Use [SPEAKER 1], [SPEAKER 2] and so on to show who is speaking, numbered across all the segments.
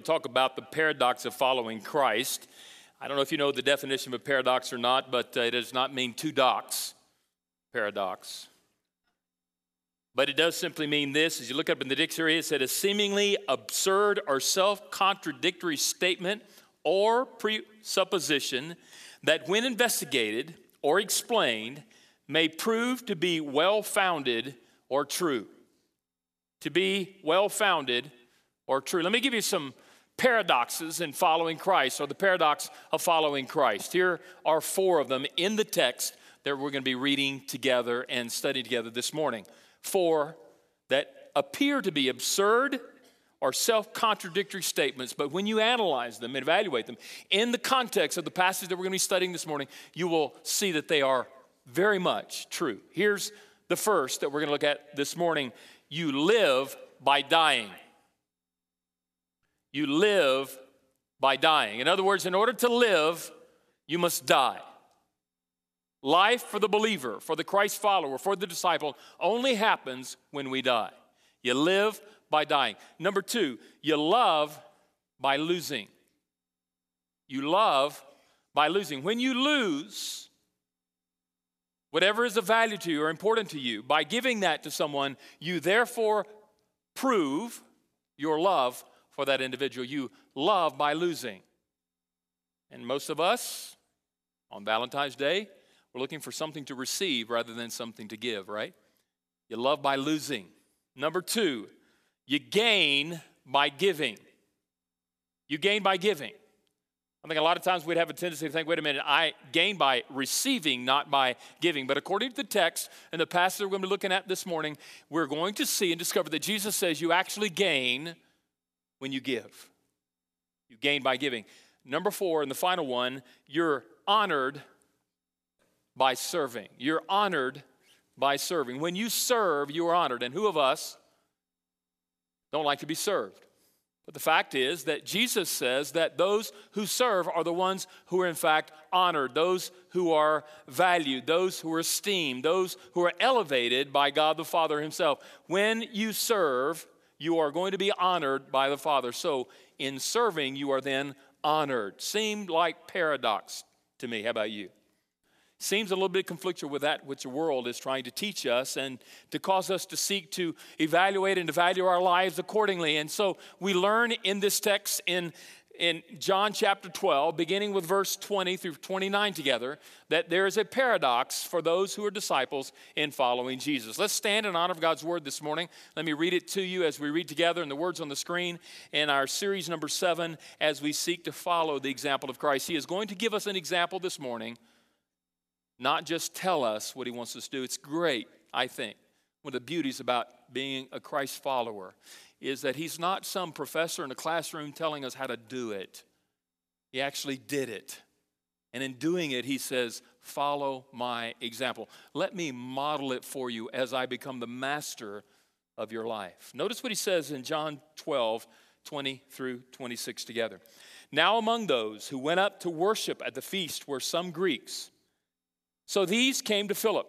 [SPEAKER 1] talk about the paradox of following Christ. I don't know if you know the definition of a paradox or not, but uh, it does not mean two docks paradox. But it does simply mean this. As you look up in the dictionary, it said a seemingly absurd or self contradictory statement or presupposition that, when investigated or explained, may prove to be well founded or true. To be well founded or true. Let me give you some paradoxes in following Christ, or the paradox of following Christ. Here are four of them in the text that we're going to be reading together and studying together this morning. Four that appear to be absurd or self contradictory statements, but when you analyze them and evaluate them in the context of the passage that we're going to be studying this morning, you will see that they are very much true. Here's the first that we're going to look at this morning you live by dying. You live by dying. In other words, in order to live, you must die. Life for the believer, for the Christ follower, for the disciple only happens when we die. You live by dying. Number two, you love by losing. You love by losing. When you lose whatever is of value to you or important to you, by giving that to someone, you therefore prove your love for that individual. You love by losing. And most of us, on Valentine's Day, we're looking for something to receive rather than something to give, right? You love by losing. Number two, you gain by giving. You gain by giving. I think a lot of times we'd have a tendency to think, wait a minute, I gain by receiving, not by giving. But according to the text and the passage we're going to be looking at this morning, we're going to see and discover that Jesus says you actually gain when you give. You gain by giving. Number four, and the final one, you're honored by serving. You're honored by serving. When you serve, you are honored. And who of us don't like to be served? But the fact is that Jesus says that those who serve are the ones who are, in fact, honored, those who are valued, those who are esteemed, those who are elevated by God the Father Himself. When you serve, you are going to be honored by the Father. So, in serving, you are then honored. Seemed like paradox to me. How about you? seems a little bit conflictual with that which the world is trying to teach us and to cause us to seek to evaluate and to value our lives accordingly. And so we learn in this text in, in John chapter 12, beginning with verse 20 through 29 together, that there is a paradox for those who are disciples in following Jesus. Let's stand in honor of God's word this morning. Let me read it to you as we read together, and the words on the screen in our series number seven as we seek to follow the example of Christ. He is going to give us an example this morning not just tell us what he wants us to do. It's great, I think. One of the beauties about being a Christ follower is that he's not some professor in a classroom telling us how to do it. He actually did it. And in doing it, he says, Follow my example. Let me model it for you as I become the master of your life. Notice what he says in John 12, 20 through 26 together. Now, among those who went up to worship at the feast were some Greeks. So these came to Philip,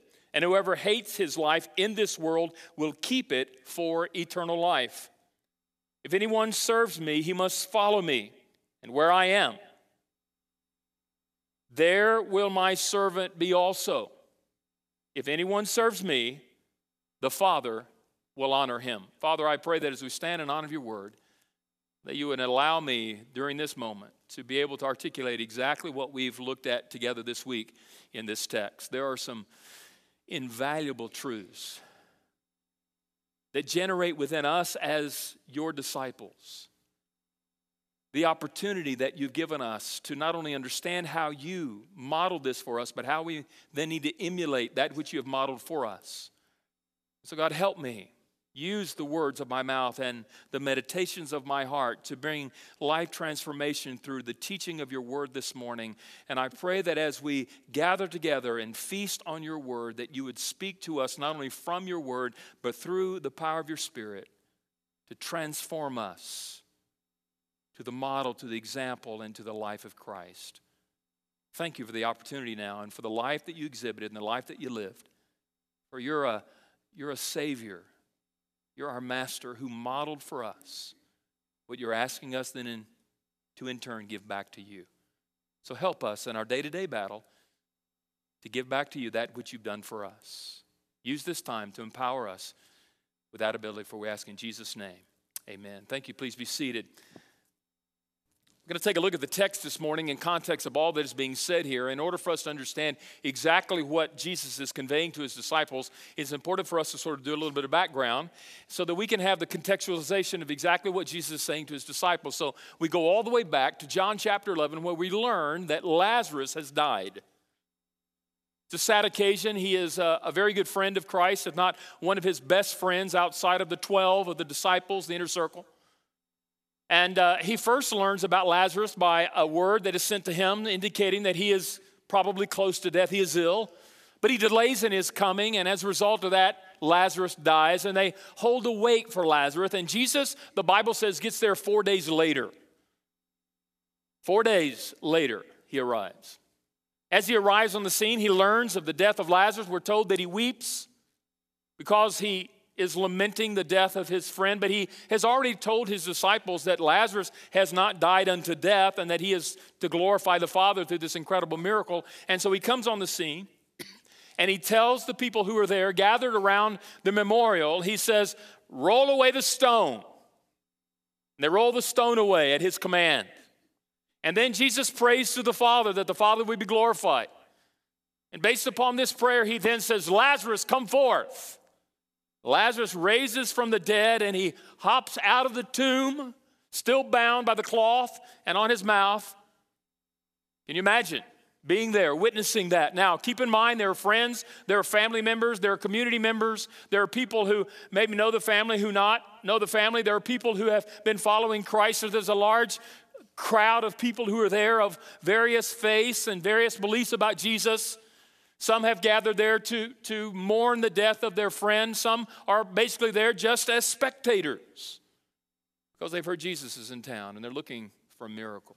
[SPEAKER 1] and whoever hates his life in this world will keep it for eternal life. If anyone serves me, he must follow me, and where I am, there will my servant be also. If anyone serves me, the Father will honor him. Father, I pray that as we stand in honor of your word, that you would allow me during this moment to be able to articulate exactly what we've looked at together this week in this text. There are some invaluable truths that generate within us as your disciples the opportunity that you've given us to not only understand how you modeled this for us, but how we then need to emulate that which you have modeled for us. So, God, help me Use the words of my mouth and the meditations of my heart to bring life transformation through the teaching of your word this morning. And I pray that as we gather together and feast on your word, that you would speak to us not only from your word, but through the power of your spirit to transform us to the model, to the example, and to the life of Christ. Thank you for the opportunity now and for the life that you exhibited and the life that you lived. For you're a, you're a Savior you're our master who modeled for us what you're asking us then in, to in turn give back to you. So help us in our day to day battle to give back to you that which you've done for us. Use this time to empower us with that ability, for we ask in Jesus' name. Amen. Thank you. Please be seated. We're going to take a look at the text this morning in context of all that is being said here. In order for us to understand exactly what Jesus is conveying to his disciples, it's important for us to sort of do a little bit of background so that we can have the contextualization of exactly what Jesus is saying to his disciples. So we go all the way back to John chapter 11, where we learn that Lazarus has died. It's a sad occasion. He is a, a, very good friend of Christ, if not one of his best friends outside of the 12 of the disciples, the inner circle. And uh, he first learns about Lazarus by a word that is sent to him indicating that he is probably close to death. He is ill. But he delays in his coming, and as a result of that, Lazarus dies, and they hold a wait for Lazarus. And Jesus, the Bible says, gets there four days later. Four days later, he arrives. As he arrives on the scene, he learns of the death of Lazarus. We're told that he weeps because he is lamenting the death of his friend, but he has already told his disciples that Lazarus has not died unto death and that he is to glorify the Father through this incredible miracle. And so he comes on the scene and he tells the people who are there gathered around the memorial, he says, Roll away the stone. And they roll the stone away at his command. And then Jesus prays to the Father that the Father would be glorified. And based upon this prayer, he then says, Lazarus, come forth. Lazarus raises from the dead and he hops out of the tomb, still bound by the cloth and on his mouth. Can you imagine being there, witnessing that? Now, keep in mind there are friends, there are family members, there are community members, there are people who maybe know the family, who not know the family. There are people who have been following Christ. So there's a large crowd of people who are there of various faiths and various beliefs about Jesus. Some have gathered there to, to mourn the death of their friend. Some are basically there just as spectators because they've heard Jesus is in town and they're looking for a miracle.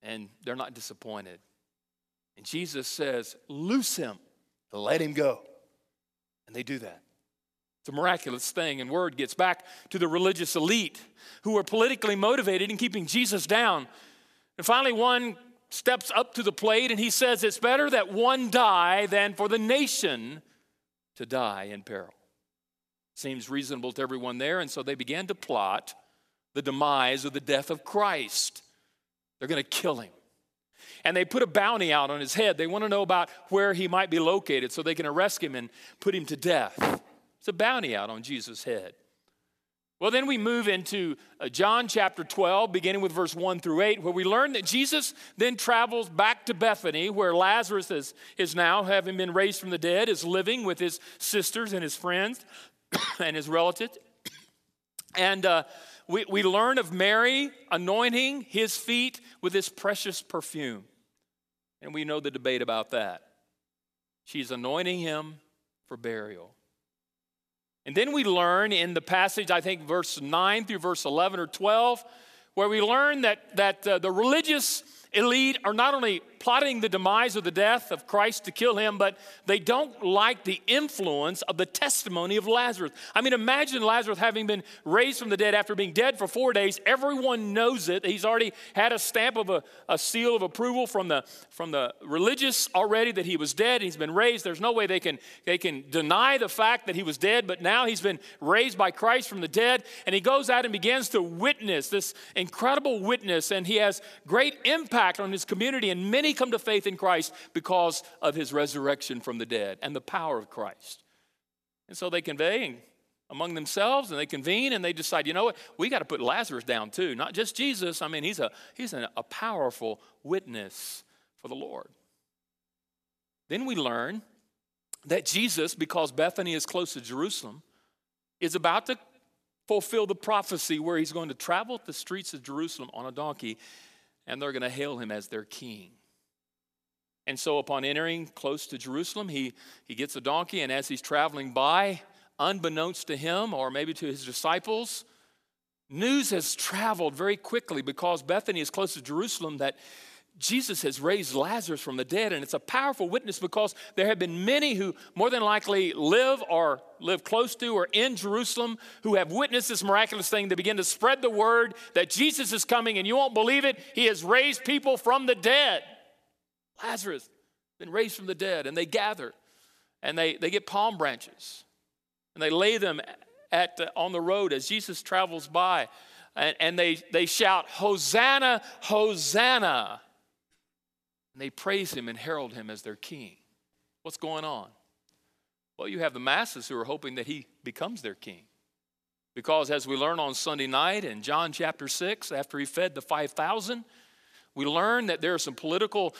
[SPEAKER 1] And they're not disappointed. And Jesus says, Loose him, let him go. And they do that. It's a miraculous thing. And word gets back to the religious elite who are politically motivated in keeping Jesus down. And finally, one steps up to the plate and he says, It's better that one die than for the nation to die in peril. Seems reasonable to everyone there, and so they began to plot the demise or the death of Christ. They're going to kill him. And they put a bounty out on his head. They want to know about where he might be located so they can arrest him and put him to death. It's a bounty out on Jesus' head. Well, then we move into uh, John chapter 12, beginning with verse 1 through 8, where we learn that Jesus then travels back to Bethany, where Lazarus is, is now, having been raised from the dead, is living with his sisters and his friends and his relatives. And uh, we, we learn of Mary anointing his feet with this precious perfume. And we know the debate about that. She's anointing him for burial. And then we learn in the passage, I think verse 9 through verse 11 or 12, where we learn that, that uh, the religious elite are not only plotting the demise or the death of Christ to kill him, but they don't like the influence of the testimony of Lazarus. I mean, imagine Lazarus having been raised from the dead after being dead for four days. Everyone knows it. He's already had a stamp of a, a seal of approval from the, from the religious already that he was dead. And he's been raised. There's no way they can, they can deny the fact that he was dead, but now he's been raised by Christ from the dead. And he goes out and begins to witness this incredible witness, and he has great impact on his community. And many come to faith in Christ because of his resurrection from the dead and the power of Christ. And so they convey among themselves and they convene and they decide, you know what, we got to put Lazarus down too, not just Jesus. I mean, he's a, he's a powerful witness for the Lord. Then we learn that Jesus, because Bethany is close to Jerusalem, is about to fulfill the prophecy where he's going to travel the streets of Jerusalem on a donkey and they're going to hail him as their king. And so, upon entering close to Jerusalem, he, he gets a donkey, and as he's traveling by, unbeknownst to him or maybe to his disciples, news has traveled very quickly because Bethany is close to Jerusalem that Jesus has raised Lazarus from the dead, and it's a powerful witness because there have been many who more than likely live or live close to or in Jerusalem who have witnessed this miraculous thing. They begin to spread the word that Jesus is coming, and you won't believe it. He has raised people from the dead. Lazarus been raised from the dead, and they gather and they, they get palm branches and they lay them at on the road as Jesus travels by, and, and they, they shout, Hosanna, Hosanna and they praise him and herald him as their king. What's going on? Well, you have the masses who are hoping that he becomes their king. Because as we learn on Sunday night in John chapter 6, after he fed the 5,000, we learn that there are some political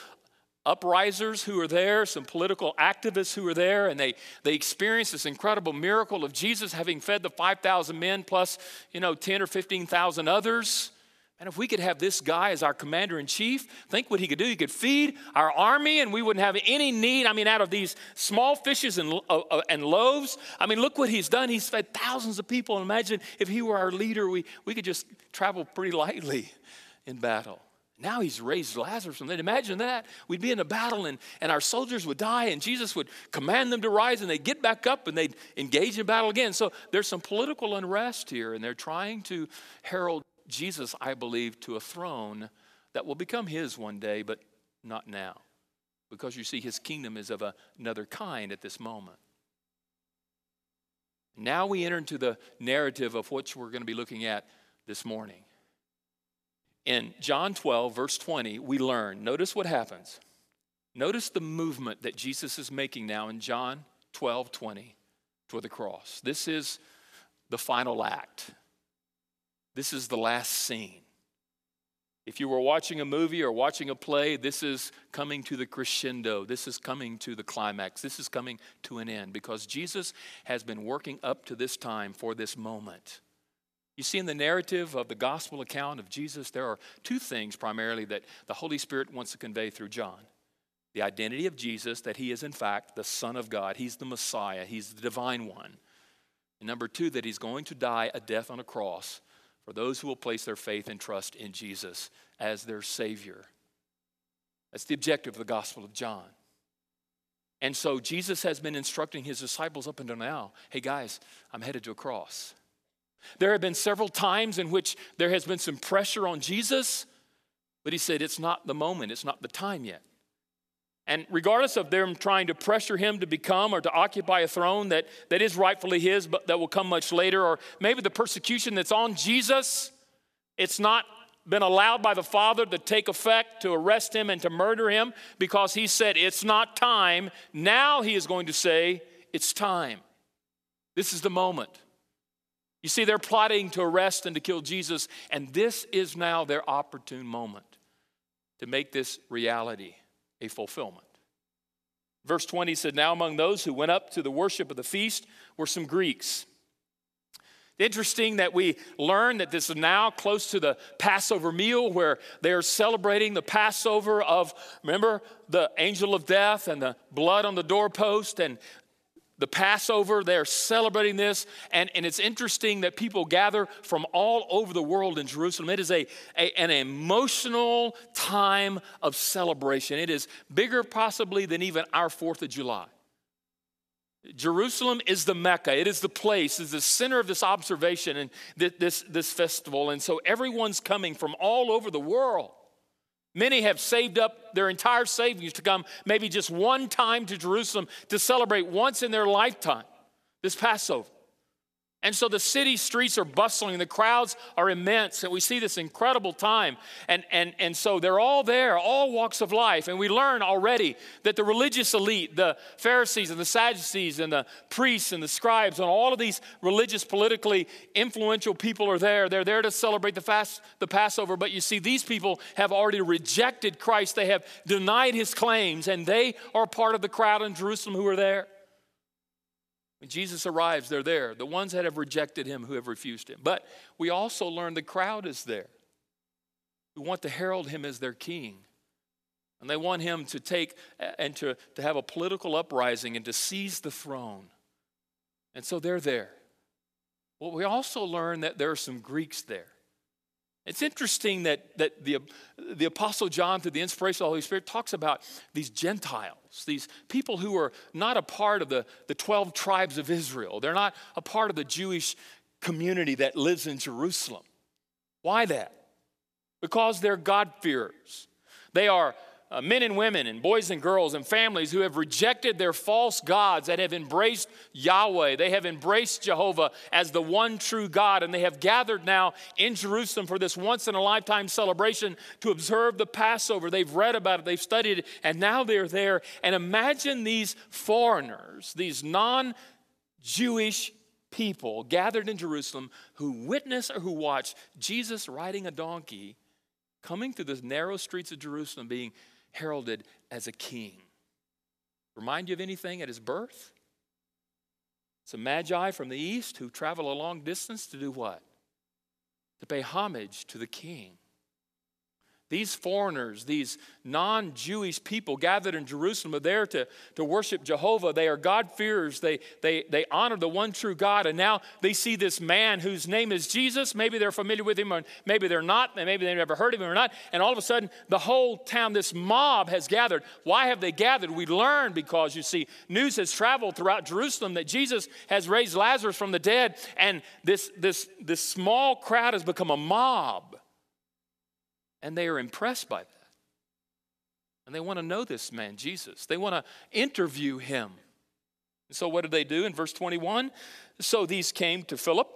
[SPEAKER 1] uprisers who are there, some political activists who are there, and they, they experience this incredible miracle of Jesus having fed the 5,000 men plus, you know, 10 or 15,000 others. And if we could have this guy as our commander in chief, think what he could do. He could feed our army and we wouldn't have any need. I mean, out of these small fishes and, uh, uh, and loaves, I mean, look what he's done. He's fed thousands of people. And imagine if he were our leader, we, we could just travel pretty lightly in battle. Now he's raised Lazarus from dead. Imagine that. We'd be in a battle and, and our soldiers would die, and Jesus would command them to rise, and they'd get back up and they'd engage in battle again. So there's some political unrest here, and they're trying to herald Jesus, I believe, to a throne that will become his one day, but not now. Because you see, his kingdom is of a, another kind at this moment. Now we enter into the narrative of which we're going to be looking at this morning. In John 12, verse 20, we learn, notice what happens. Notice the movement that Jesus is making now in John 12, 20 toward the cross. This is the final act. This is the last scene. If you were watching a movie or watching a play, this is coming to the crescendo. This is coming to the climax. This is coming to an end because Jesus has been working up to this time for this moment. You see, in the narrative of the gospel account of Jesus, there are two things primarily that the Holy Spirit wants to convey through John the identity of Jesus, that he is in fact the Son of God, he's the Messiah, he's the divine one. And number two, that he's going to die a death on a cross for those who will place their faith and trust in Jesus as their Savior. That's the objective of the Gospel of John. And so Jesus has been instructing his disciples up until now hey, guys, I'm headed to a cross. There have been several times in which there has been some pressure on Jesus, but he said, It's not the moment, it's not the time yet. And regardless of them trying to pressure him to become or to occupy a throne that, that is rightfully his, but that will come much later, or maybe the persecution that's on Jesus, it's not been allowed by the Father to take effect, to arrest him and to murder him because he said, It's not time. Now he is going to say, It's time. This is the moment. You see, they're plotting to arrest and to kill Jesus, and this is now their opportune moment to make this reality a fulfillment. Verse 20 said, Now among those who went up to the worship of the feast were some Greeks. Interesting that we learn that this is now close to the Passover meal where they're celebrating the Passover of, remember, the angel of death and the blood on the doorpost and the Passover, they're celebrating this. And, and it's interesting that people gather from all over the world in Jerusalem. It is a, a, an emotional time of celebration. It is bigger, possibly, than even our 4th of July. Jerusalem is the Mecca. It is the place, is the center of this observation and this, this festival. And so everyone's coming from all over the world. Many have saved up their entire savings to come maybe just one time to Jerusalem to celebrate once in their lifetime this Passover. And so the city streets are bustling, the crowds are immense, and we see this incredible time. And, and, and so they're all there, all walks of life. And we learn already that the religious elite, the Pharisees and the Sadducees and the priests and the scribes, and all of these religious, politically influential people are there. They're there to celebrate the, fast, the Passover. But you see, these people have already rejected Christ, they have denied his claims, and they are part of the crowd in Jerusalem who are there. When Jesus arrives, they're there. The ones that have rejected him, who have refused him. But we also learn the crowd is there who want to herald him as their king. And they want him to take and to, to have a political uprising and to seize the throne. And so they're there. Well, we also learn that there are some Greeks there. It's interesting that, that the, the Apostle John, through the inspiration of the Holy Spirit, talks about these Gentiles, these people who are not a part of the, the 12 tribes of Israel. They're not a part of the Jewish community that lives in Jerusalem. Why that? Because they're God-fearers. They are uh, men and women and boys and girls and families who have rejected their false gods that have embraced Yahweh. They have embraced Jehovah as the one true God, and they have gathered now in Jerusalem for this once in a lifetime celebration to observe the Passover. They've read about it, they've studied it, and now they're there. And imagine these foreigners, these non Jewish people gathered in Jerusalem who witness or who watch Jesus riding a donkey coming through the narrow streets of Jerusalem being heralded as a king. Remind you of anything at his birth? Some magi from the east who travel a long distance to do what? To pay homage to the king. These foreigners, these non Jewish people gathered in Jerusalem are there to, to worship Jehovah. They are God-fearers. They, they, they honor the one true God. And now they see this man whose name is Jesus. Maybe they're familiar with him, or maybe they're not. Maybe they've never heard of him or not. And all of a sudden, the whole town, this mob has gathered. Why have they gathered? We learn because, you see, news has traveled throughout Jerusalem that Jesus has raised Lazarus from the dead. And this, this, this small crowd has become a mob and they are impressed by that. And they want to know this man, Jesus. They want to interview him. And so, what did they do in verse 21? So these came to Philip,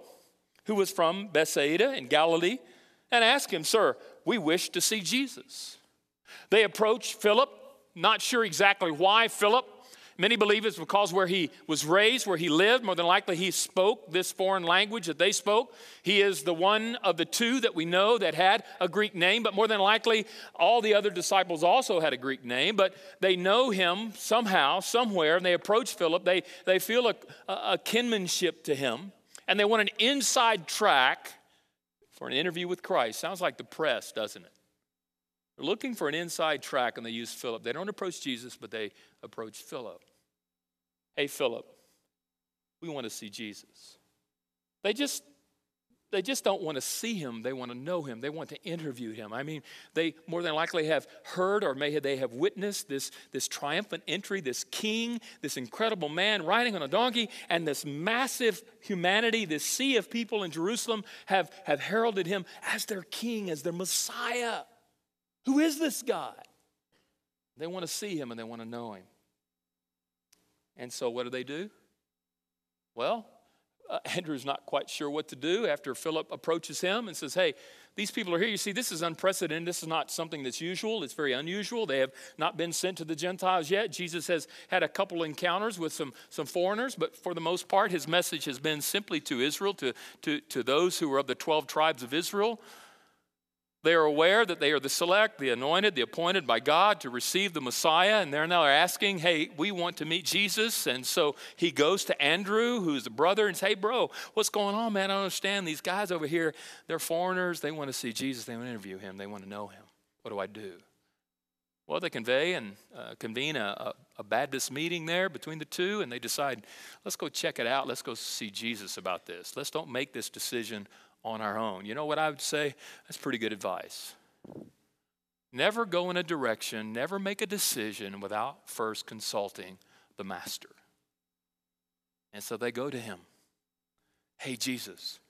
[SPEAKER 1] who was from Bethsaida in Galilee, and asked him, Sir, we wish to see Jesus. They approached Philip, not sure exactly why Philip Many believe it's because where he was raised, where he lived, more than likely he spoke this foreign language that they spoke. He is the one of the two that we know that had a Greek name, but more than likely all the other disciples also had a Greek name, but they know him somehow, somewhere, and they approach Philip. They, they feel a, a kinship to him, and they want an inside track for an interview with Christ. Sounds like the press, doesn't it? They're looking for an inside track and they use Philip. They don't approach Jesus, but they approach Philip. Hey, Philip, we want to see Jesus. They just they just don't want to see him. They want to know him. They want to interview him. I mean, they more than likely have heard or may they have witnessed this, this triumphant entry, this king, this incredible man riding on a donkey, and this massive humanity, this sea of people in Jerusalem have, have heralded him as their king, as their Messiah. Who is this guy? They want to see him and they want to know him. And so, what do they do? Well, uh, Andrew's not quite sure what to do after Philip approaches him and says, Hey, these people are here. You see, this is unprecedented. This is not something that's usual. It's very unusual. They have not been sent to the Gentiles yet. Jesus has had a couple encounters with some, some foreigners, but for the most part, his message has been simply to Israel, to, to, to those who are of the 12 tribes of Israel. They are aware that they are the select, the anointed, the appointed by God to receive the Messiah, and they're now asking, Hey, we want to meet Jesus. And so he goes to Andrew, who's the brother, and says, Hey, bro, what's going on, man? I don't understand. These guys over here, they're foreigners. They want to see Jesus. They want to interview him. They want to know him. What do I do? Well, they convey and uh, convene a, a, Baptist meeting there between the two, and they decide, let's go check it out. Let's go see Jesus about this. Let's don't make this decision on our own. You know what I would say? That's pretty good advice. Never go in a direction, never make a decision without first consulting the master. And so they go to him. Hey, Jesus,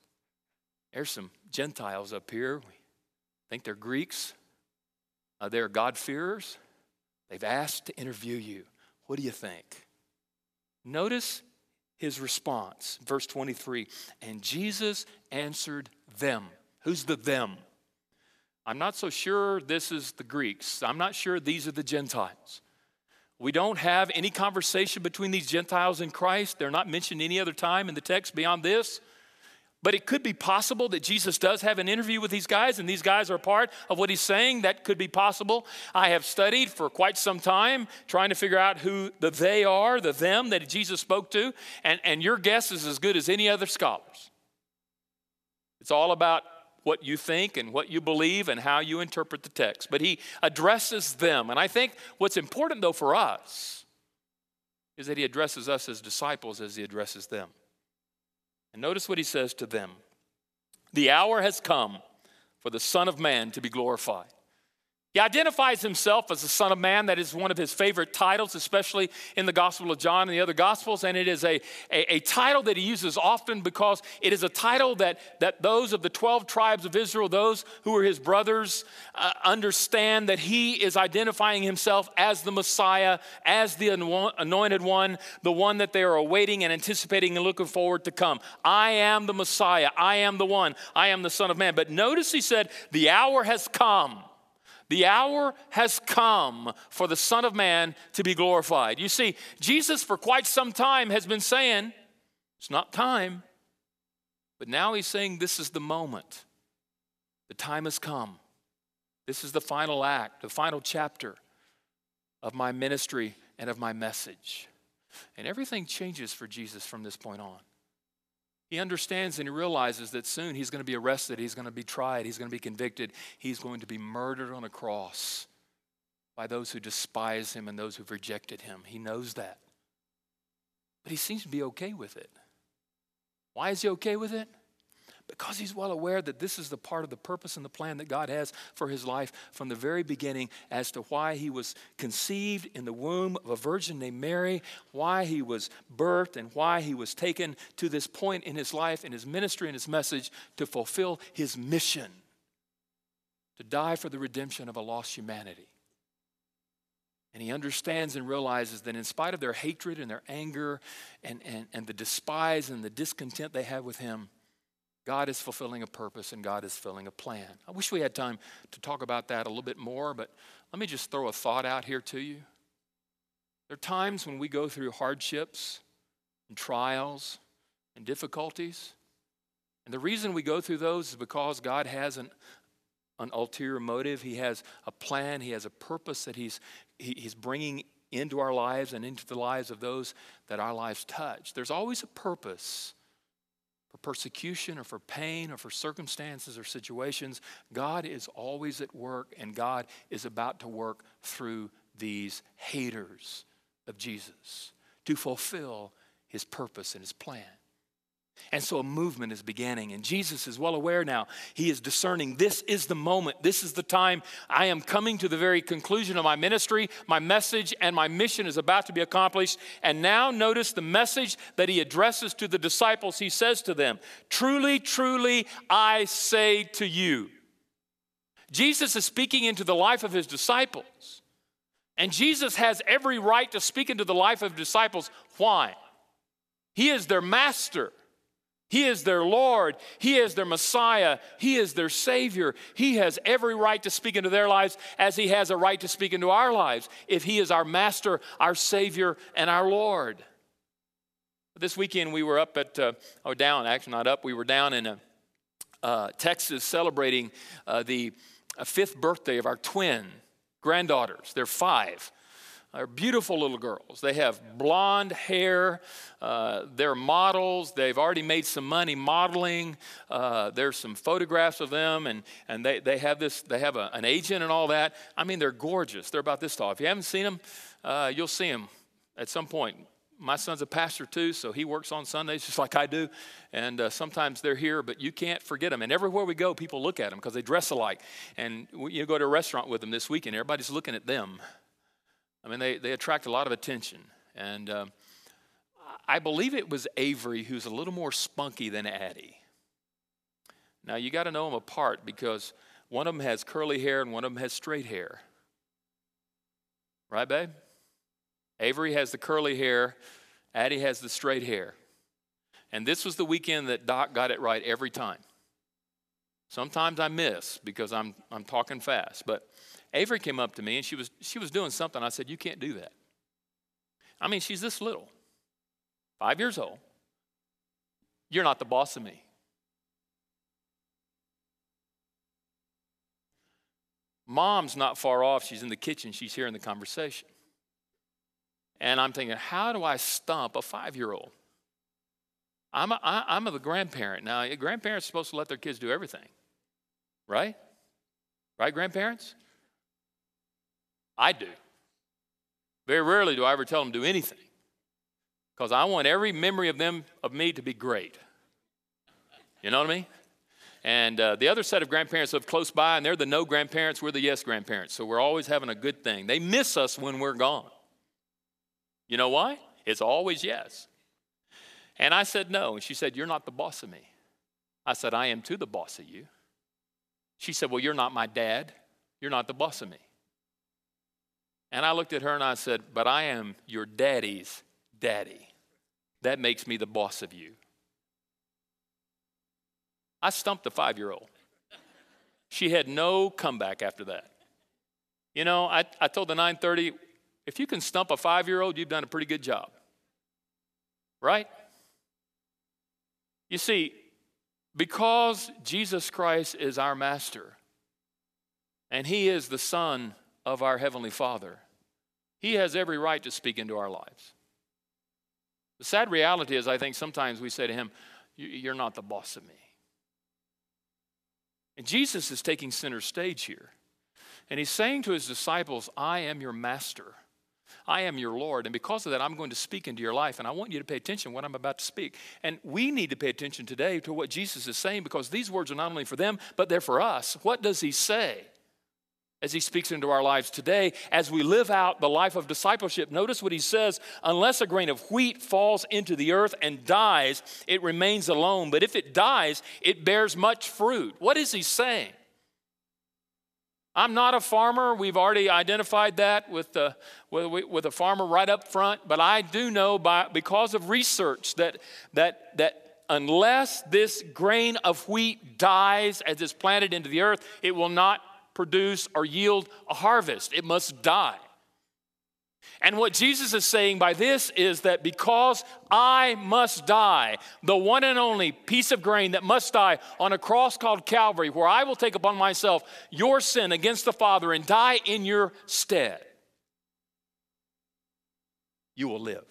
[SPEAKER 1] there's some Gentiles up here. We think they're Greeks. Uh, they're God-fearers. They've asked to interview you. What do you think? Notice his response. Verse 23 And Jesus answered them. Who's the them? I'm not so sure this is the Greeks. I'm not sure these are the Gentiles. We don't have any conversation between these Gentiles and Christ. They're not mentioned any other time in the text beyond this. But it could be possible that Jesus does have an interview with these guys, and these guys are part of what he's saying. That could be possible. I have studied for quite some time trying to figure out who the they are, the them that Jesus spoke to, and, and your guess is as good as any other scholars. It's all about what you think and what you believe and how you interpret the text. But he addresses them. And I think what's important, though, for us is that he addresses us as disciples as he addresses them. And notice what he says to them The hour has come for the Son of Man to be glorified. He identifies himself as the Son of Man. That is one of his favorite titles, especially in the Gospel of John and the other Gospels. And it is a, a, a, title that he uses often because it is a title that, that those of the 12 tribes of Israel, those who are his brothers, uh, understand that he is identifying himself as the Messiah, as the anointed one, the one that they are awaiting and anticipating and looking forward to come. I am the Messiah. I am the one. I am the Son of Man. But notice he said, The hour has come the hour has come for the Son of Man to be glorified. You see, Jesus, for quite some time, has been saying, It's not time. But now he's saying, This is the moment. The time has come. This is the final act, the final chapter of my ministry and of my message. And everything changes for Jesus from this point on. He understands and he realizes that soon he's going to be arrested, he's going to be tried, he's going to be convicted, he's going to be murdered on a cross by those who despise him and those who've rejected him. He knows that. But he seems to be okay with it. Why is he okay with it? Because he's well aware that this is the part of the purpose and the plan that God has for his life from the very beginning as to why he was conceived in the womb of a virgin named Mary, why he was birthed, and why he was taken to this point in his life, in his ministry, and his message to fulfill his mission to die for the redemption of a lost humanity. And he understands and realizes that in spite of their hatred and their anger and, and, and the despise and the discontent they have with him, God is fulfilling a purpose and God is filling a plan. I wish we had time to talk about that a little bit more, but let me just throw a thought out here to you. There are times when we go through hardships and trials and difficulties. And the reason we go through those is because God has an, an ulterior motive. He has a plan, He has a purpose that He's, he, he's bringing into our lives and into the lives of those that our lives touch. There's always a purpose for persecution or for pain or for circumstances or situations, God is always at work and God is about to work through these haters of Jesus to fulfill his purpose and his plan. And so a movement is beginning, and Jesus is well aware now. He is discerning this is the moment, this is the time. I am coming to the very conclusion of my ministry. My message and my mission is about to be accomplished. And now notice the message that he addresses to the disciples. He says to them, Truly, truly, I say to you. Jesus is speaking into the life of his disciples. And Jesus has every right to speak into the life of disciples. Why? He is their master. He is their Lord. He is their Messiah. He is their Savior. He has every right to speak into their lives as He has a right to speak into our lives if He is our Master, our Savior, and our Lord. This weekend we were up at, uh, or down, actually not up, we were down in uh, uh, Texas celebrating uh, the uh, fifth birthday of our twin granddaughters. They're five are beautiful little girls. They have blonde hair. Uh, they're models. They've already made some money modeling. Uh, there's some photographs of them, and, and they, they have this. They have a, an agent and all that. I mean, they're gorgeous. They're about this tall. If you haven't seen them, uh, you'll see them at some point. My son's a pastor too, so he works on Sundays just like I do. And uh, sometimes they're here, but you can't forget them. And everywhere we go, people look at them because they dress alike. And you go to a restaurant with them this weekend, everybody's looking at them. I mean, they, they attract a lot of attention. And uh, I believe it was Avery who's a little more spunky than Addie. Now, you got to know them apart because one of them has curly hair and one of them has straight hair. Right, babe? Avery has the curly hair, Addie has the straight hair. And this was the weekend that Doc got it right every time. Sometimes I miss because I'm, I'm talking fast, but Avery came up to me and she was she was doing something. I said, "You can't do that." I mean, she's this little, five years old. You're not the boss of me. Mom's not far off. She's in the kitchen. She's hearing the conversation. And I'm thinking, how do I stump a five year old? I'm a, I, I'm a grandparent. Now, grandparents are supposed to let their kids do everything, right? Right, grandparents? I do. Very rarely do I ever tell them to do anything because I want every memory of them, of me, to be great. You know what I mean? And uh, the other set of grandparents live close by, and they're the no grandparents, we're the yes grandparents. So we're always having a good thing. They miss us when we're gone. You know why? It's always yes. And I said no. And she said, You're not the boss of me. I said, I am too the boss of you. She said, Well, you're not my dad. You're not the boss of me. And I looked at her and I said, But I am your daddy's daddy. That makes me the boss of you. I stumped the five year old. She had no comeback after that. You know, I, I told the 930, if you can stump a five year old, you've done a pretty good job. Right? You see, because Jesus Christ is our master and he is the Son of our Heavenly Father, he has every right to speak into our lives. The sad reality is, I think sometimes we say to him, You're not the boss of me. And Jesus is taking center stage here. And he's saying to his disciples, I am your master. I am your Lord. And because of that, I'm going to speak into your life. And I want you to pay attention to what I'm about to speak. And we need to pay attention today to what Jesus is saying because these words are not only for them, but they're for us. What does he say? As he speaks into our lives today as we live out the life of discipleship. Notice what he says unless a grain of wheat falls into the earth and dies, it remains alone. But if it dies, it bears much fruit. What is he saying? I'm not a farmer. We've already identified that with, the, with, with a farmer right up front. But I do know by, because of research that, that, that unless this grain of wheat dies as it's planted into the earth, it will not produce or yield a harvest, it must die. And what Jesus is saying by this is that because I must die, the one and only piece of grain that must die on a cross called Calvary, where I will take upon myself your sin against the Father and die in your stead, you will live.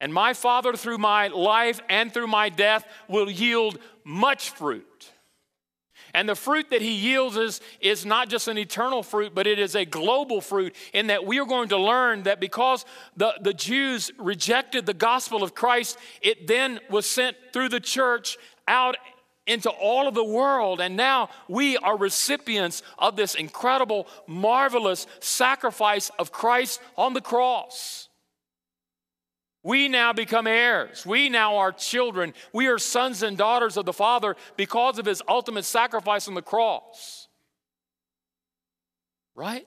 [SPEAKER 1] And my Father, through my life and through my death, will yield much fruit. And the fruit that he yields is, is not just an eternal fruit, but it is a global fruit, in that we are going to learn that because the, the Jews rejected the gospel of Christ, it then was sent through the church out into all of the world. And now we are recipients of this incredible, marvelous sacrifice of Christ on the cross. We now become heirs. We now are children. We are sons and daughters of the Father because of his ultimate sacrifice on the cross. Right?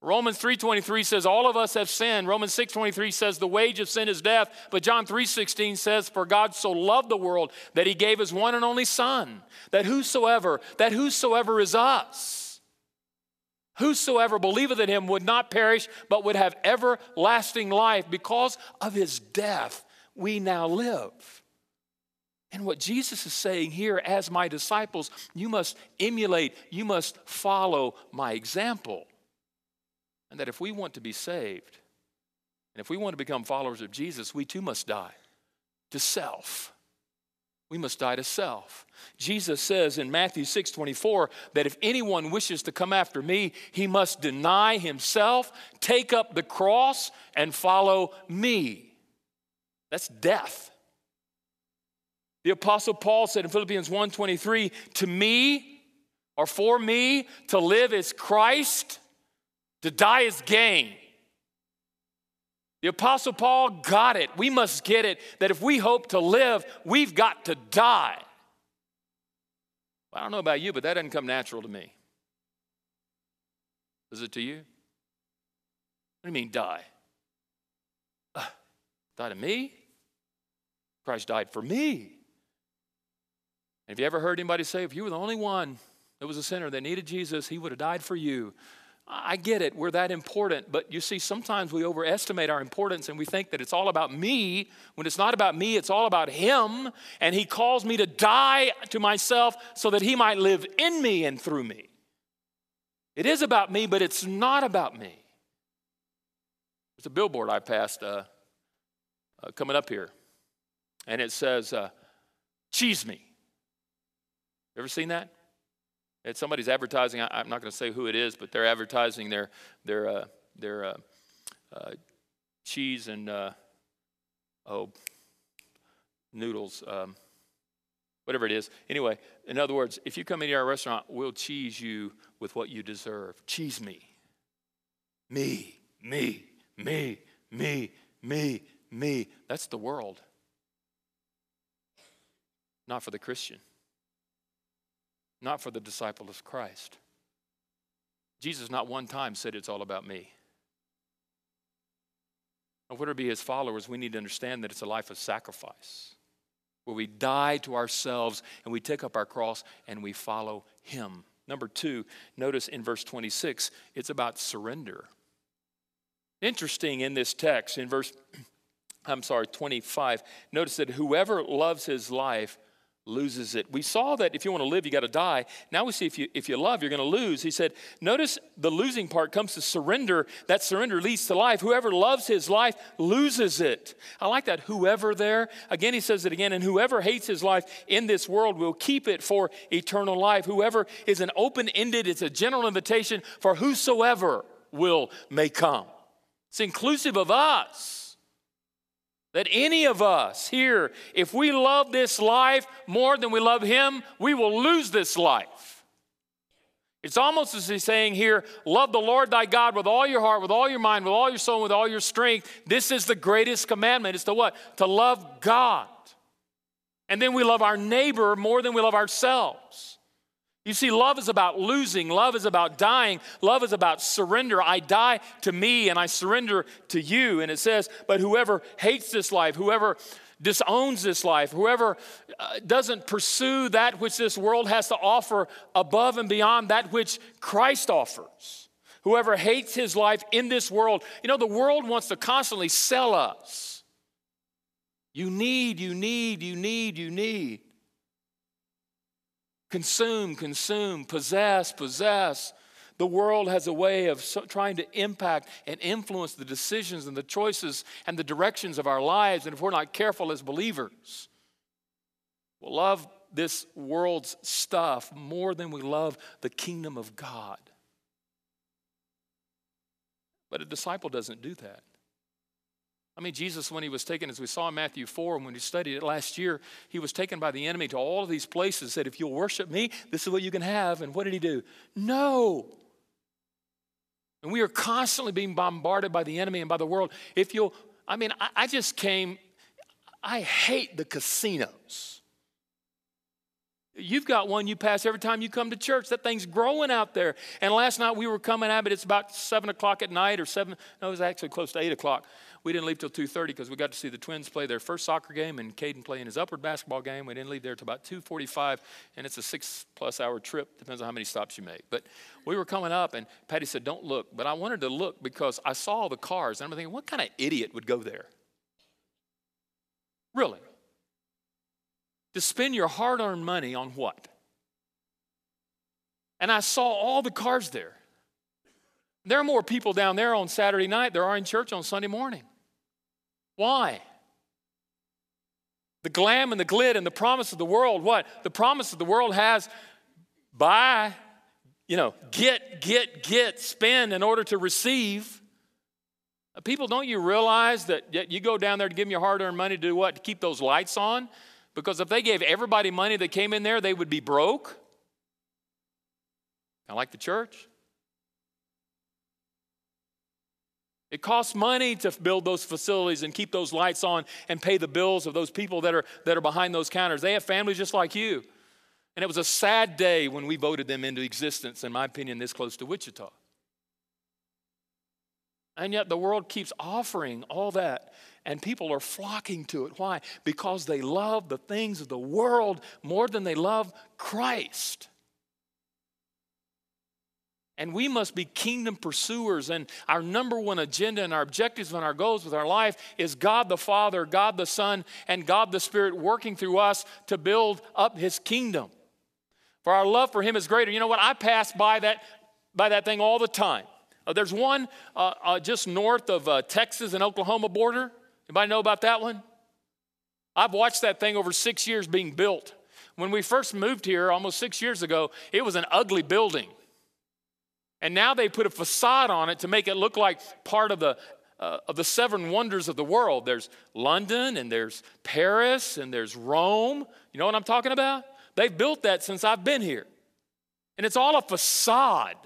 [SPEAKER 1] Romans 3:23 says all of us have sinned. Romans 6:23 says the wage of sin is death, but John 3:16 says for God so loved the world that he gave his one and only son, that whosoever, that whosoever is us Whosoever believeth in him would not perish, but would have everlasting life. Because of his death, we now live. And what Jesus is saying here, as my disciples, you must emulate, you must follow my example. And that if we want to be saved, and if we want to become followers of Jesus, we too must die to self. We must die to self. Jesus says in Matthew 6 24 that if anyone wishes to come after me, he must deny himself, take up the cross, and follow me. That's death. The apostle Paul said in Philippians 1:23, "To me or for me to live is Christ, to die is gain." The Apostle Paul got it. We must get it that if we hope to live, we've got to die. I don't know about you, but that doesn't come natural to me. Is it to you? What do you mean, die? Uh, die to me? Christ died for me. And have you ever heard anybody say, if you were the only one that was a sinner that needed Jesus, he would have died for you? I get it, we're that important, but you see, sometimes we overestimate our importance and we think that it's all about me. When it's not about me, it's all about Him. And He calls me to die to myself so that He might live in me and through me. It is about me, but it's not about me. There's a billboard I passed uh, uh, coming up here, and it says, uh, Cheese me. Ever seen that? It's somebody's advertising. I, am not going to say who it is, but they're advertising their their uh, their uh, uh, cheese and uh, oh noodles, um, whatever it is. Anyway, in other words, if you come into our restaurant, we'll cheese you with what you deserve. Cheese me, me, me, me, me, me, me. That's the world, not for the Christian not for the disciple of Christ. Jesus not one time said it's all about me. And whatever be his followers, we need to understand that it's a life of sacrifice where we die to ourselves and we take up our cross and we follow him. Number two, notice in verse 26, it's about surrender. Interesting in this text, in verse, I'm sorry, 25, notice that whoever loves his life loses it. We saw that if you want to live, you got to die. Now we see if you, if you love, you're going to lose. He said, notice the losing part comes to surrender. That surrender leads to life. Whoever loves his life loses it. I like that. Whoever there. Again, he says it again. And whoever hates his life in this world will keep it for eternal life. Whoever is an open ended, it's a general invitation for whosoever will may come. It's inclusive of us. That any of us here, if we love this life more than we love Him, we will lose this life. It's almost as he's saying here, love the Lord thy God with all your heart, with all your mind, with all your soul, with all your strength. This is the greatest commandment. It's to what? To love God. And then we love our neighbor more than we love ourselves. You see, love is about losing. Love is about dying. Love is about surrender. I die to me and I surrender to you. And it says, but whoever hates this life, whoever disowns this life, whoever uh, doesn't pursue that which this world has to offer above and beyond that which Christ offers, whoever hates his life in this world, you know, the world wants to constantly sell us. You need, you need, you need, you need consume, consume, possess, possess. The world has a way of so, trying to impact and influence the decisions and the choices and the directions of our lives. And if we're not careful as believers, we'll love this world's stuff more than we love the kingdom of God. But a disciple doesn't do that. I mean, Jesus, when he was taken, as we saw in Matthew 4, and when we studied it last year, he was taken by the enemy to all of these places, said, If you'll worship me, this is what you can have. And what did he do? No. And we are constantly being bombarded by the enemy and by the world. If you'll, I mean, I, I just came, I hate the casinos. You've got one you pass every time you come to church. That thing's growing out there. And last night we were coming out, but it's about seven o'clock at night or seven. No, it was actually close to eight o'clock. We didn't leave till two thirty because we got to see the twins play their first soccer game and Caden play in his upward basketball game. We didn't leave there till about two forty-five, and it's a six-plus hour trip. Depends on how many stops you make. But we were coming up, and Patty said, "Don't look," but I wanted to look because I saw the cars, and I'm thinking, what kind of idiot would go there? Really? to spend your hard earned money on what? And I saw all the cars there. There are more people down there on Saturday night there are in church on Sunday morning. Why? The glam and the glit and the promise of the world, what? The promise of the world has buy, you know, get, get, get, spend in order to receive. Uh, people, don't you realize that you go down there to give them your hard earned money to do what? To keep those lights on? Because if they gave everybody money that came in there, they would be broke. I like the church. It costs money to build those facilities and keep those lights on and pay the bills of those people that are, that are behind those counters. They have families just like you. And it was a sad day when we voted them into existence, in my opinion, this close to Wichita. And yet the world keeps offering all that and people are flocking to it. Why? Because they love the things of the world more than they love Christ. And we must be kingdom pursuers. And our number one agenda and our objectives and our goals with our life is God the Father, God the Son, and God the Spirit working through us to build up His kingdom. For our love for Him is greater. You know what? I pass by that, by that thing all the time. Uh, there's one uh, uh, just north of uh, Texas and Oklahoma border. Anybody know about that one? I've watched that thing over six years being built. When we first moved here almost six years ago, it was an ugly building. And now they put a facade on it to make it look like part of the, uh, of the seven wonders of the world. There's London and there's Paris and there's Rome. You know what I'm talking about? They've built that since I've been here. And it's all a facade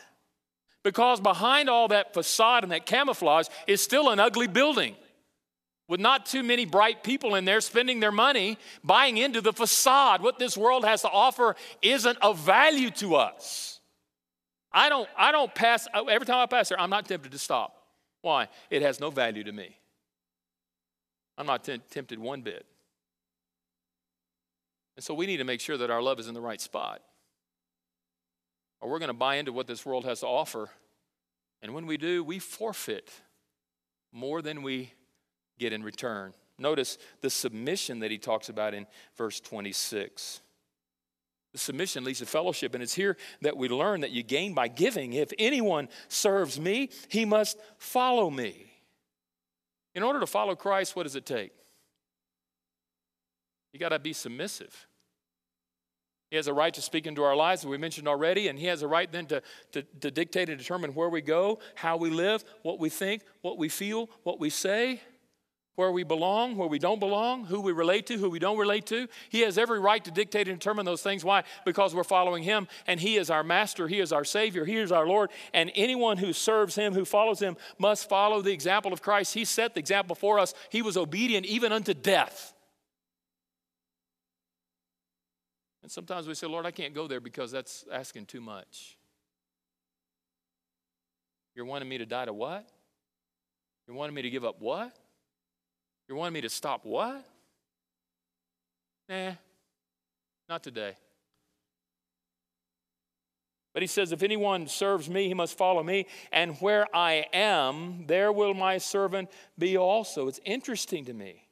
[SPEAKER 1] because behind all that facade and that camouflage is still an ugly building with not too many bright people in there spending their money buying into the facade. What this world has to offer isn't of value to us. I don't, I don't pass, uh, every time I pass there, I'm not tempted to stop. Why? It has no value to me. I'm not t- tempted one bit. And so we need to make sure that our love is in the right spot. Or we're going to buy into what this world has to offer. And when we do, we forfeit more than we get in return. Notice the submission that he talks about in verse 26. Submission leads to fellowship, and it's here that we learn that you gain by giving. If anyone serves me, he must follow me. In order to follow Christ, what does it take? You got to be submissive. He has a right to speak into our lives, as we mentioned already, and he has a right then to, to, to dictate and determine where we go, how we live, what we think, what we feel, what we say where we belong, where we don't belong, who we relate to, who we don't relate to. He has every right to dictate and determine those things. Why? Because we're following Him, and He is our Master, He is our Savior, He is our Lord, and anyone who serves Him, who follows Him, must follow the example of Christ. He set the example for us. He was obedient even unto death. And sometimes we say, Lord, I can't go there because that's asking too much. You're wanting me to die to what? You're wanting me to give up what? You're wanting me to stop what? Nah, not today. But he says, If anyone serves me, he must follow me, and where I am, there will my servant be also. It's interesting to me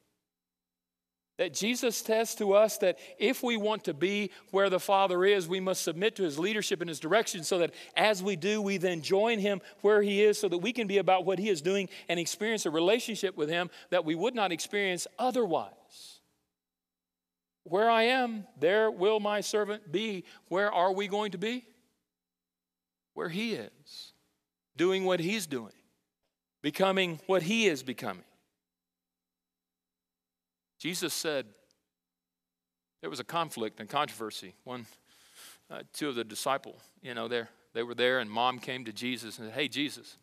[SPEAKER 1] that Jesus says to us that if we want to be where the Father is, we must submit to his leadership and his direction so that as we do, we then join him where he is so that we can be about what he is doing and experience a relationship with him that we would not experience otherwise. Where I am, there will my servant be. Where are we going to be? Where he is, doing what he's doing, becoming what he is becoming. Jesus said there was a conflict and controversy. One, uh, two of the disciples, you know, they they were there, and mom came to Jesus and said, Hey, Jesus,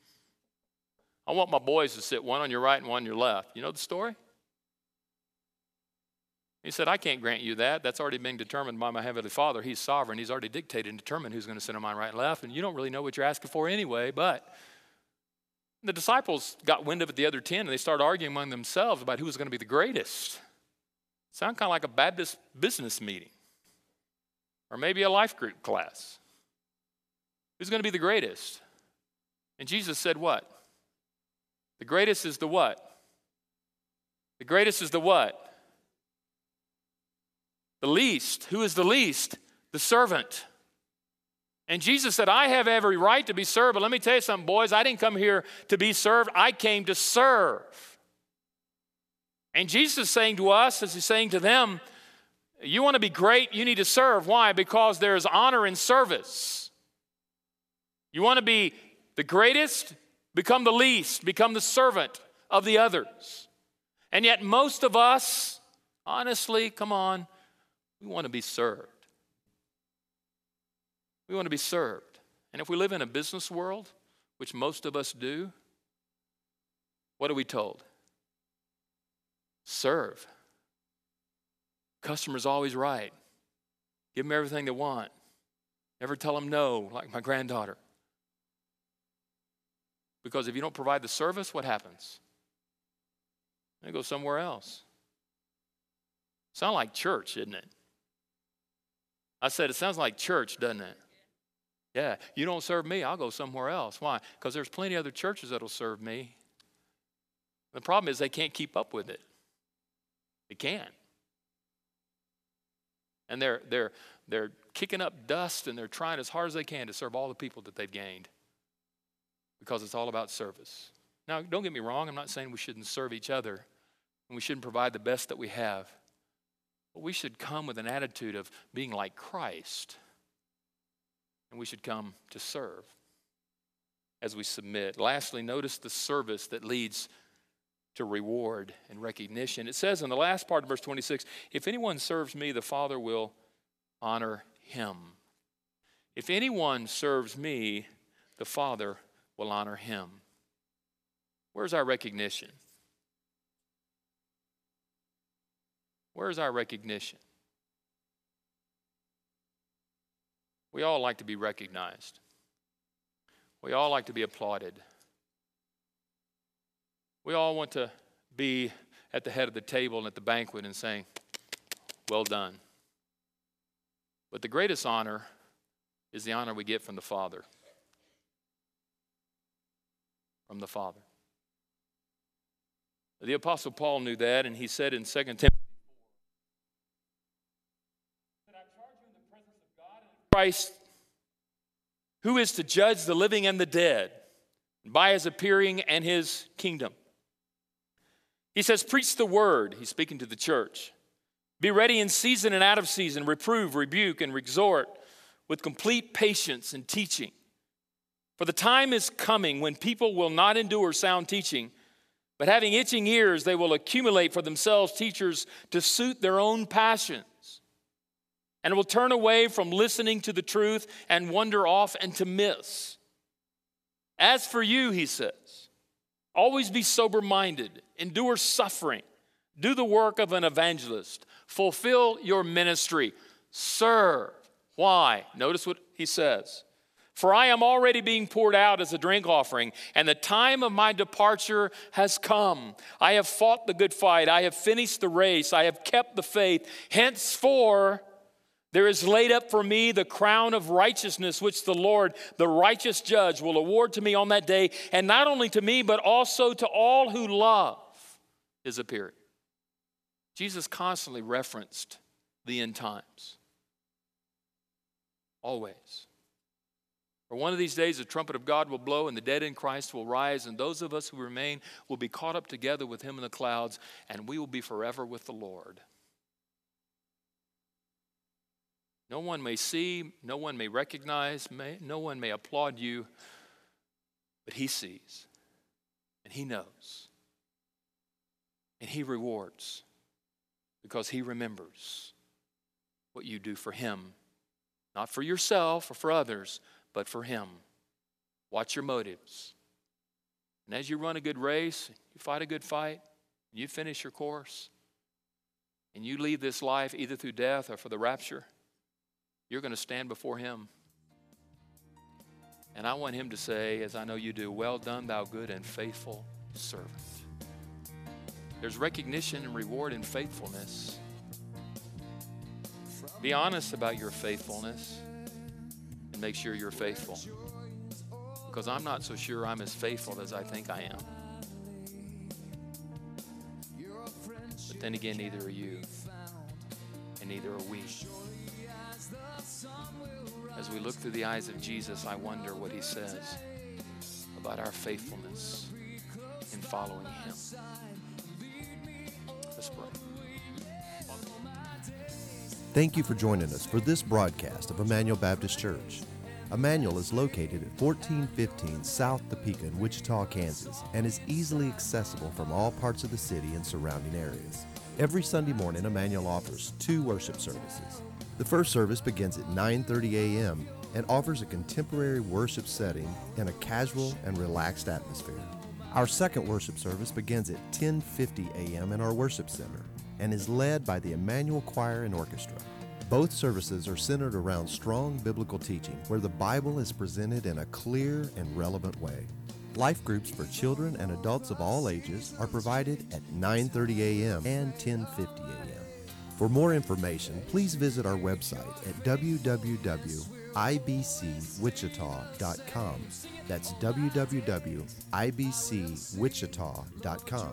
[SPEAKER 1] I want my boys to sit one on your right and one on your left. You know the story? He said, I can't grant you that. That's already been determined by my Heavenly Father. He's sovereign. He's already dictated and determined who's going to sit on my right and left. And you don't really know what you're asking for anyway, but the disciples got wind of it the other 10 and they started arguing among themselves about who was going to be the greatest. Sound kind of like a Baptist business meeting or maybe a life group class. Who's going to be the greatest? And Jesus said, What? The greatest is the what? The greatest is the what? The least. Who is the least? The servant. And Jesus said, I have every right to be served, but let me tell you something, boys. I didn't come here to be served, I came to serve. And Jesus is saying to us, as he's saying to them, you want to be great, you need to serve. Why? Because there's honor in service. You want to be the greatest, become the least, become the servant of the others. And yet, most of us, honestly, come on, we want to be served. We want to be served. And if we live in a business world, which most of us do, what are we told? Serve. Customer's always right. Give them everything they want. Never tell them no, like my granddaughter. Because if you don't provide the service, what happens? They go somewhere else. Sound like church, isn't it? I said it sounds like church, doesn't it? Yeah, you don't serve me, I'll go somewhere else. Why? Because there's plenty of other churches that'll serve me. The problem is they can't keep up with it. They can't. And they're, they're, they're kicking up dust and they're trying as hard as they can to serve all the people that they've gained because it's all about service. Now, don't get me wrong, I'm not saying we shouldn't serve each other and we shouldn't provide the best that we have. But we should come with an attitude of being like Christ. And we should come to serve as we submit. Lastly, notice the service that leads to reward and recognition. It says in the last part of verse 26 if anyone serves me, the Father will honor him. If anyone serves me, the Father will honor him. Where's our recognition? Where's our recognition? We all like to be recognized. We all like to be applauded. We all want to be at the head of the table and at the banquet and saying, Well done. But the greatest honor is the honor we get from the Father. From the Father. The Apostle Paul knew that, and he said in 2 Timothy Christ, who is to judge the living and the dead by his appearing and his kingdom. He says, Preach the word. He's speaking to the church. Be ready in season and out of season, reprove, rebuke, and exhort with complete patience and teaching. For the time is coming when people will not endure sound teaching, but having itching ears, they will accumulate for themselves teachers to suit their own passions and will turn away from listening to the truth and wander off and to miss. As for you, he says, always be sober minded, endure suffering, do the work of an evangelist, fulfill your ministry, serve. Why? Notice what he says. For I am already being poured out as a drink offering, and the time of my departure has come. I have fought the good fight. I have finished the race. I have kept the faith. Henceforth, there is laid up for me the crown of righteousness, which the Lord, the righteous judge, will award to me on that day, and not only to me, but also to all who love his appearing. Jesus constantly referenced the end times. Always. For one of these days, the trumpet of God will blow, and the dead in Christ will rise, and those of us who remain will be caught up together with him in the clouds, and we will be forever with the Lord. No one may see, no one may recognize, may, no one may applaud you, but He sees and He knows. And He rewards because He remembers what you do for Him, not for yourself or for others, but for Him. Watch your motives. And as you run a good race, you fight a good fight, you finish your course, and you leave this life either through death or for the rapture, you're going to stand before Him. And I want Him to say, as I know you do, Well done, thou good and faithful servant. There's recognition and reward in faithfulness. Be honest about your faithfulness and make sure you're faithful. Because I'm not so sure I'm as faithful as I think I am. But then again, neither are you, and neither are we. As we look through the eyes of Jesus, I wonder what he says about our faithfulness in following him. Let's pray.
[SPEAKER 2] Thank you for joining us for this broadcast of Immanuel Baptist Church. Immanuel is located at 1415 South Topeka in Wichita, Kansas, and is easily accessible from all parts of the city and surrounding areas. Every Sunday morning, Immanuel offers two worship services. The first service begins at 9:30 a.m. and offers a contemporary worship setting in a casual and relaxed atmosphere. Our second worship service begins at 10:50 a.m. in our worship center and is led by the Immanuel Choir and Orchestra. Both services are centered around strong biblical teaching where the Bible is presented in a clear and relevant way. Life groups for children and adults of all ages are provided at 9:30 a.m. and 10:50 a.m. For more information, please visit our website at www.ibcwichita.com. That's www.ibcwichita.com.